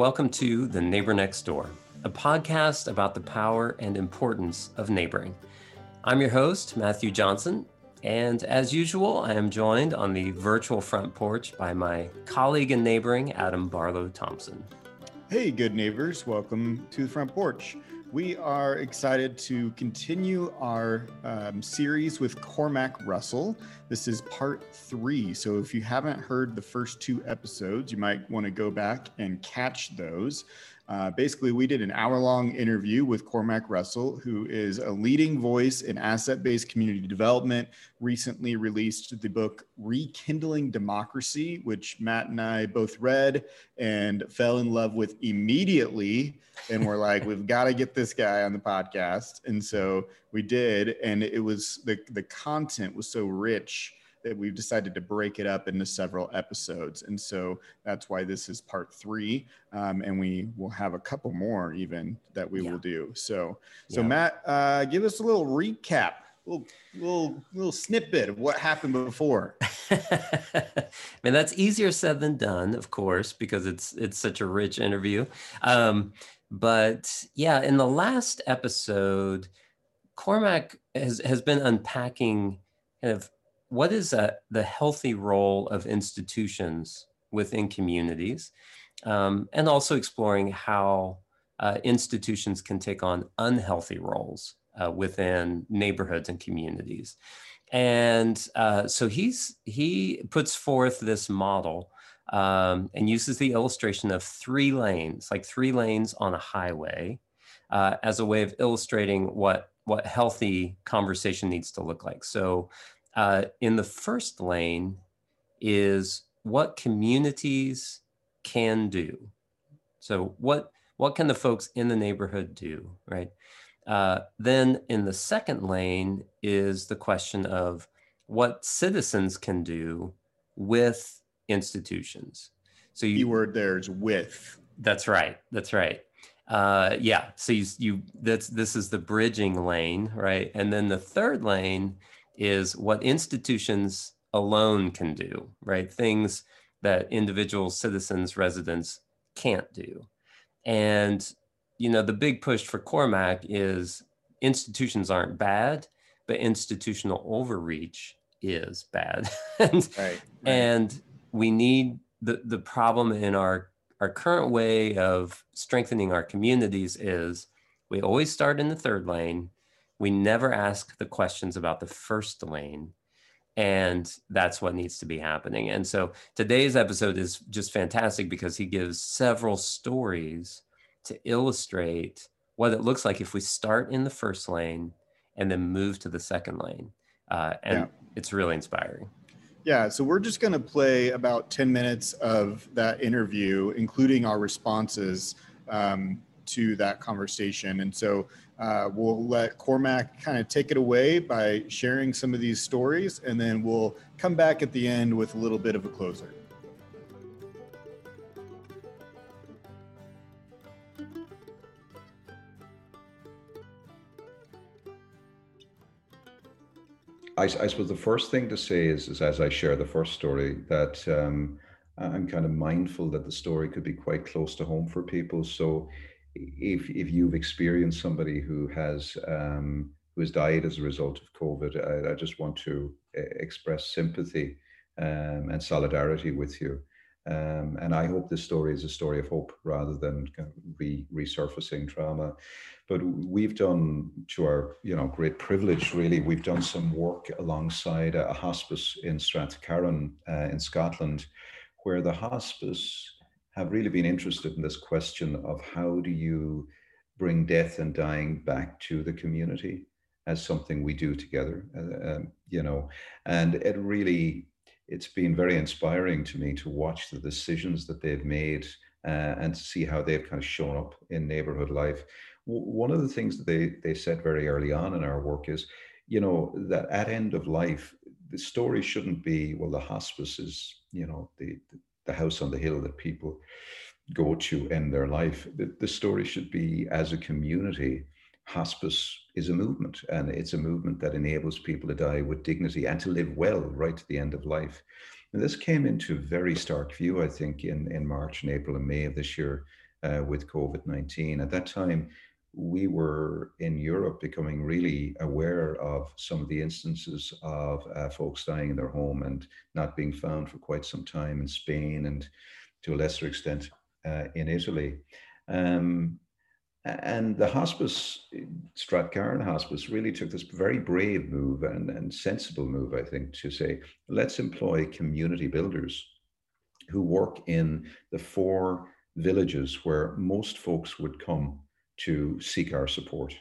welcome to The Neighbor Next Door, a podcast about the power and importance of neighboring. I'm your host, Matthew Johnson, and as usual, I am joined on the virtual front porch by my colleague in neighboring, Adam Barlow Thompson. Hey, good neighbors. Welcome to the front porch. We are excited to continue our um, series with Cormac Russell. This is part three. So, if you haven't heard the first two episodes, you might want to go back and catch those. Uh, basically, we did an hour long interview with Cormac Russell, who is a leading voice in asset based community development. Recently released the book Rekindling Democracy, which Matt and I both read and fell in love with immediately. And we're like, we've got to get this guy on the podcast. And so we did. And it was the, the content was so rich that we've decided to break it up into several episodes. And so that's why this is part three. Um, and we will have a couple more even that we yeah. will do. So, so yeah. Matt, uh, give us a little recap, little, little, little snippet of what happened before. I mean, that's easier said than done, of course, because it's, it's such a rich interview. Um, but yeah, in the last episode, Cormac has, has been unpacking kind of what is a, the healthy role of institutions within communities, um, and also exploring how uh, institutions can take on unhealthy roles uh, within neighborhoods and communities. And uh, so he's he puts forth this model um, and uses the illustration of three lanes, like three lanes on a highway, uh, as a way of illustrating what what healthy conversation needs to look like. So uh, in the first lane is what communities can do. So what what can the folks in the neighborhood do, right? Uh, then in the second lane is the question of what citizens can do with institutions. So you, keyword there's with. That's right. That's right. Uh, yeah. So you, you that's this is the bridging lane, right? And then the third lane is what institutions alone can do, right? Things that individual citizens, residents can't do. And, you know, the big push for Cormac is institutions aren't bad, but institutional overreach is bad. and, right, right. and we need the, the problem in our, our current way of strengthening our communities is we always start in the third lane we never ask the questions about the first lane and that's what needs to be happening. And so today's episode is just fantastic because he gives several stories to illustrate what it looks like if we start in the first lane and then move to the second lane. Uh, and yeah. it's really inspiring. Yeah so we're just going to play about 10 minutes of that interview including our responses um, to that conversation and so uh, we'll let Cormac kind of take it away by sharing some of these stories, and then we'll come back at the end with a little bit of a closer. I, I, suppose the first thing to say is, is as I share the first story, that um, I'm kind of mindful that the story could be quite close to home for people. So if if you've experienced somebody who has um, who has died as a result of COVID, I, I just want to uh, express sympathy um, and solidarity with you. Um, and I hope this story is a story of hope rather than re- resurfacing trauma. But we've done, to our you know great privilege, really, we've done some work alongside a, hospice in Strathcarron uh, in Scotland, where the hospice have really been interested in this question of how do you bring death and dying back to the community as something we do together, uh, um, you know, and it really, it's been very inspiring to me to watch the decisions that they've made uh, and to see how they've kind of shown up in neighborhood life. W- one of the things that they, they said very early on in our work is, you know, that at end of life, the story shouldn't be, well, the hospice is, you know, the, the the house on the hill that people go to end their life. The, the story should be as a community, hospice is a movement, and it's a movement that enables people to die with dignity and to live well right to the end of life. And this came into very stark view, I think, in, in March and April and May of this year uh, with COVID 19. At that time, we were in Europe becoming really aware of some of the instances of uh, folks dying in their home and not being found for quite some time in Spain and to a lesser extent uh, in Italy. Um, and the hospice, Strathcarron Hospice, really took this very brave move and, and sensible move, I think, to say, let's employ community builders who work in the four villages where most folks would come to seek our support.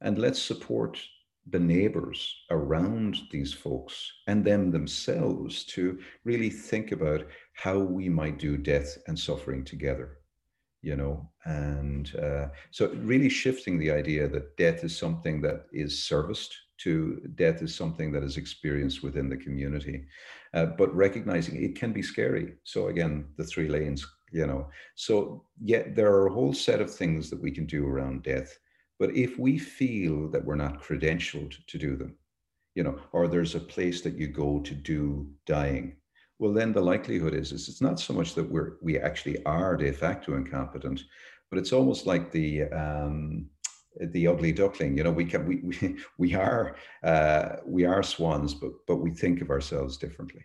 And let's support the neighbors around these folks and them themselves to really think about how we might do death and suffering together you know and uh, so really shifting the idea that death is something that is serviced to death is something that is experienced within the community uh, but recognizing it can be scary so again the three lanes you know so yet there are a whole set of things that we can do around death but if we feel that we're not credentialed to do them you know or there's a place that you go to do dying well, then the likelihood is, is it's not so much that we're we actually are de facto incompetent, but it's almost like the um, the ugly duckling. You know, we can we we, we are uh, we are swans, but but we think of ourselves differently,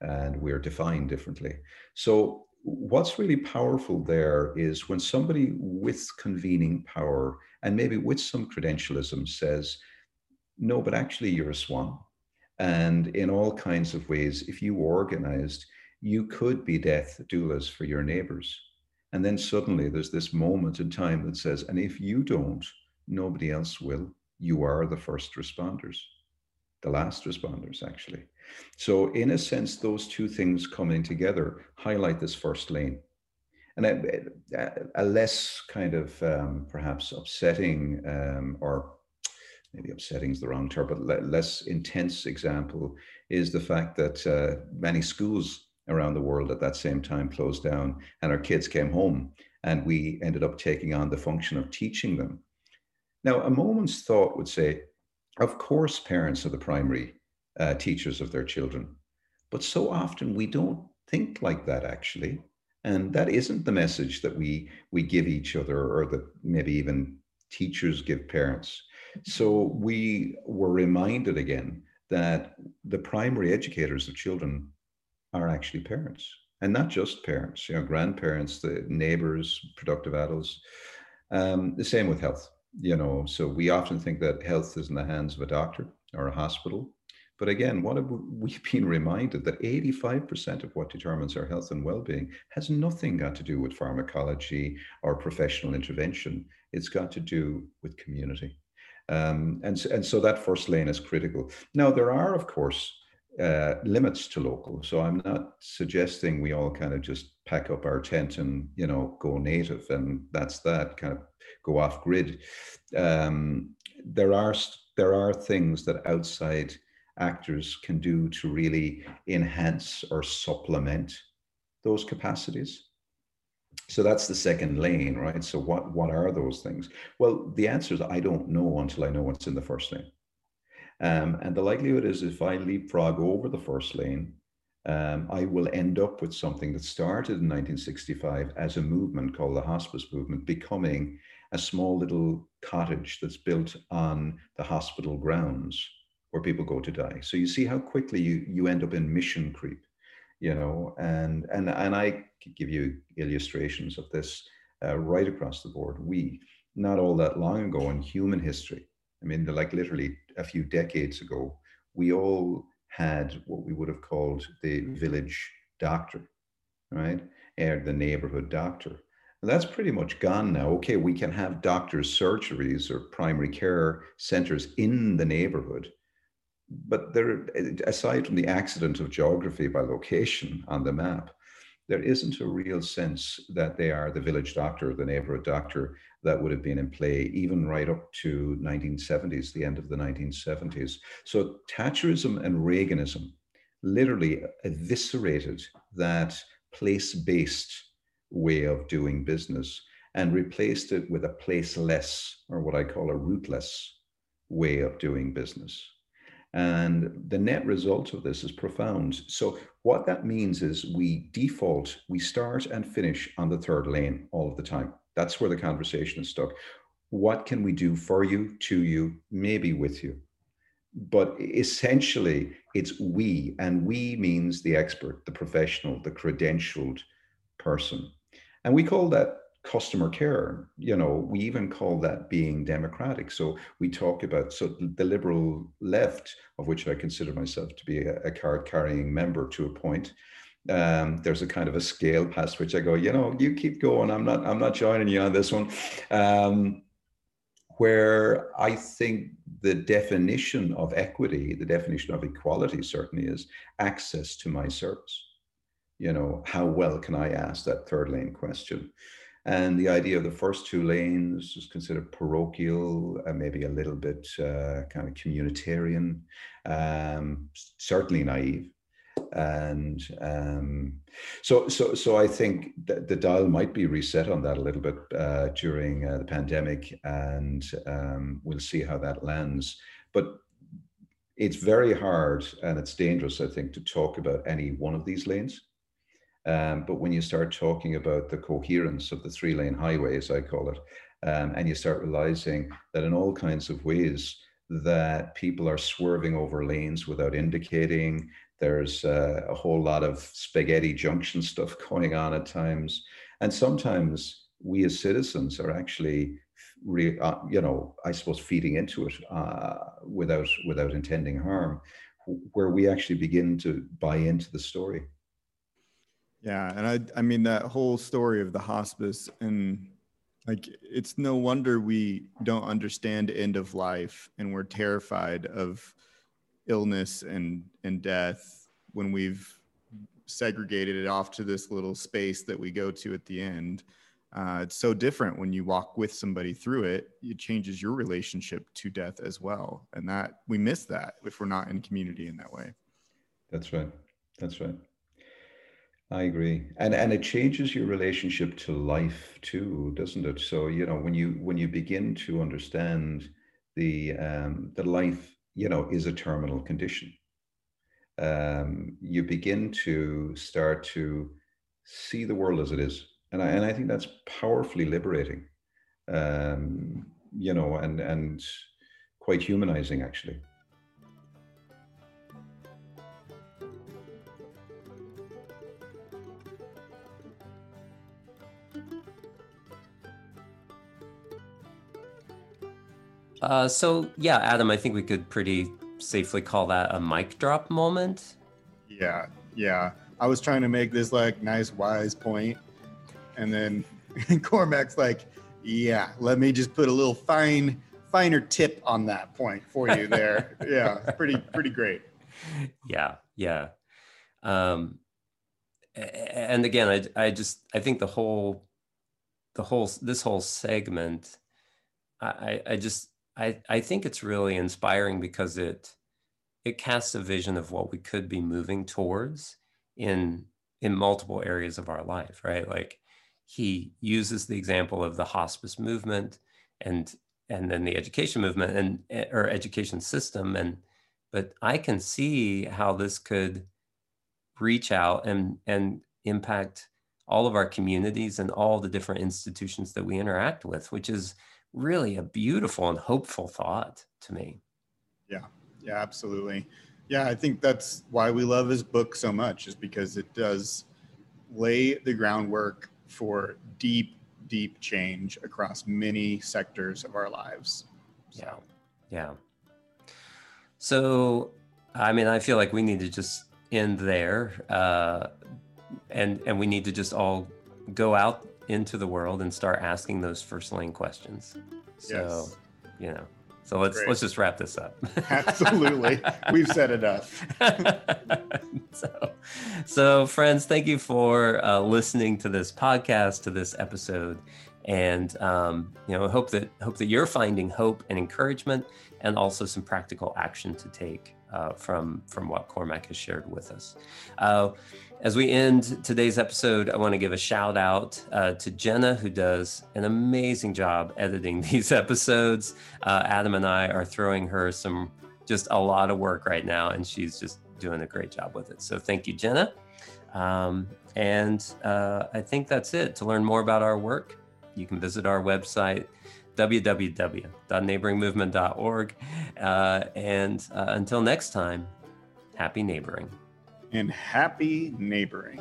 and we're defined differently. So what's really powerful there is when somebody with convening power and maybe with some credentialism says, no, but actually you're a swan and in all kinds of ways, if you organized, you could be death doulas for your neighbors. And then suddenly there's this moment in time that says, and if you don't, nobody else will. You are the first responders, the last responders, actually. So, in a sense, those two things coming together highlight this first lane. And a, a less kind of um, perhaps upsetting um, or maybe upsetting is the wrong term, but less intense example is the fact that uh, many schools around the world at that same time closed down and our kids came home and we ended up taking on the function of teaching them. Now, a moment's thought would say, of course, parents are the primary uh, teachers of their children, but so often we don't think like that actually. And that isn't the message that we, we give each other or that maybe even teachers give parents. So we were reminded again that the primary educators of children are actually parents and not just parents, you know, grandparents, the neighbors, productive adults. Um, the same with health, you know. So we often think that health is in the hands of a doctor or a hospital. But again, what have we been reminded that 85% of what determines our health and well-being has nothing got to do with pharmacology or professional intervention. It's got to do with community. Um, and, and so that first lane is critical. Now, there are, of course, uh, limits to local. So I'm not suggesting we all kind of just pack up our tent and, you know, go native and that's that, kind of go off grid. Um, there are there are things that outside actors can do to really enhance or supplement those capacities so that's the second lane right so what what are those things well the answer is i don't know until i know what's in the first lane um, and the likelihood is if i leapfrog over the first lane um, i will end up with something that started in 1965 as a movement called the hospice movement becoming a small little cottage that's built on the hospital grounds where people go to die so you see how quickly you you end up in mission creep you know, and and and I give you illustrations of this uh, right across the board. We not all that long ago in human history, I mean, like literally a few decades ago, we all had what we would have called the village doctor, right, or the neighborhood doctor. And that's pretty much gone now. Okay, we can have doctors' surgeries or primary care centers in the neighborhood, but there, aside from the accident of geography by location on the map, there isn't a real sense that they are the village doctor, the neighborhood doctor that would have been in play even right up to 1970s, the end of the 1970s. So Thatcherism and Reaganism literally eviscerated that place-based way of doing business and replaced it with a place-less or what I call a rootless way of doing business. And the net result of this is profound. So, what that means is we default, we start and finish on the third lane all of the time. That's where the conversation is stuck. What can we do for you, to you, maybe with you? But essentially, it's we, and we means the expert, the professional, the credentialed person. And we call that customer care you know we even call that being democratic. So we talk about so the liberal left of which i consider myself to be a, a card carrying member to a point um, there's a kind of a scale past which i go you know you keep going. I'm not i'm not joining you on this one. Um, where i think the definition of equity the definition of equality certainly is access to my service. You know how well can i ask that third lane question and the idea of the first two lanes is considered parochial and maybe a little bit uh, kind of communitarian, um, certainly naive. And um, so, so, so I think that the dial might be reset on that a little bit uh, during uh, the pandemic, and um, we'll see how that lands. But it's very hard and it's dangerous, I think, to talk about any one of these lanes um, but when you start talking about the coherence of the three lane highways, I call it, um, and you start realizing that in all kinds of ways that people are swerving over lanes without indicating, there's uh, a whole lot of spaghetti junction stuff going on at times. And sometimes we as citizens are actually Re, uh, you know, I suppose feeding into it uh, without without intending harm, where we actually begin to buy into the story. Yeah, and I I mean that whole story of the hospice and like it's no wonder we don't understand end of life and we're terrified of illness and and death when we've segregated it off to this little space that we go to at the end. Uh, it's so different when you walk with somebody through it. It changes your relationship to death as well, and that we miss that if we're not in community in that way. That's right. That's right. I agree, and and it changes your relationship to life too, doesn't it? So you know when you when you begin to understand the um, the life you know is a terminal condition, um, you begin to start to see the world as it is, and I and I think that's powerfully liberating, um, you know, and and quite humanizing actually. Uh, so yeah, Adam, I think we could pretty safely call that a mic drop moment. Yeah, yeah. I was trying to make this like nice, wise point, and then Cormac's like, "Yeah, let me just put a little fine, finer tip on that point for you there." yeah, pretty, pretty great. Yeah, yeah. Um, and again, I, I just, I think the whole, the whole, this whole segment, I, I just I, I think it's really inspiring because it it casts a vision of what we could be moving towards in in multiple areas of our life, right? Like he uses the example of the hospice movement and and then the education movement and eh, or education system and but I can see how this could reach out and and impact all of our communities and all the different institutions that we interact with, which is really a beautiful and hopeful thought to me. Yeah, yeah, absolutely. Yeah, I think that's why we love his book so much, is because it does lay the groundwork for deep, deep change across many sectors of our lives. So. Yeah, yeah. So, I mean, I feel like we need to just end there, uh, and and we need to just all go out into the world and start asking those first lane questions. So, yes. you know, so let's Great. let's just wrap this up. Absolutely. We've said enough. so, so friends, thank you for uh, listening to this podcast, to this episode. And um, you know, hope that hope that you're finding hope and encouragement and also some practical action to take uh, from from what Cormac has shared with us. Uh, as we end today's episode, I want to give a shout out uh, to Jenna, who does an amazing job editing these episodes. Uh, Adam and I are throwing her some just a lot of work right now, and she's just doing a great job with it. So thank you, Jenna. Um, and uh, I think that's it. To learn more about our work, you can visit our website www.neighboringmovement.org. Uh, and uh, until next time, happy neighboring. And happy neighboring.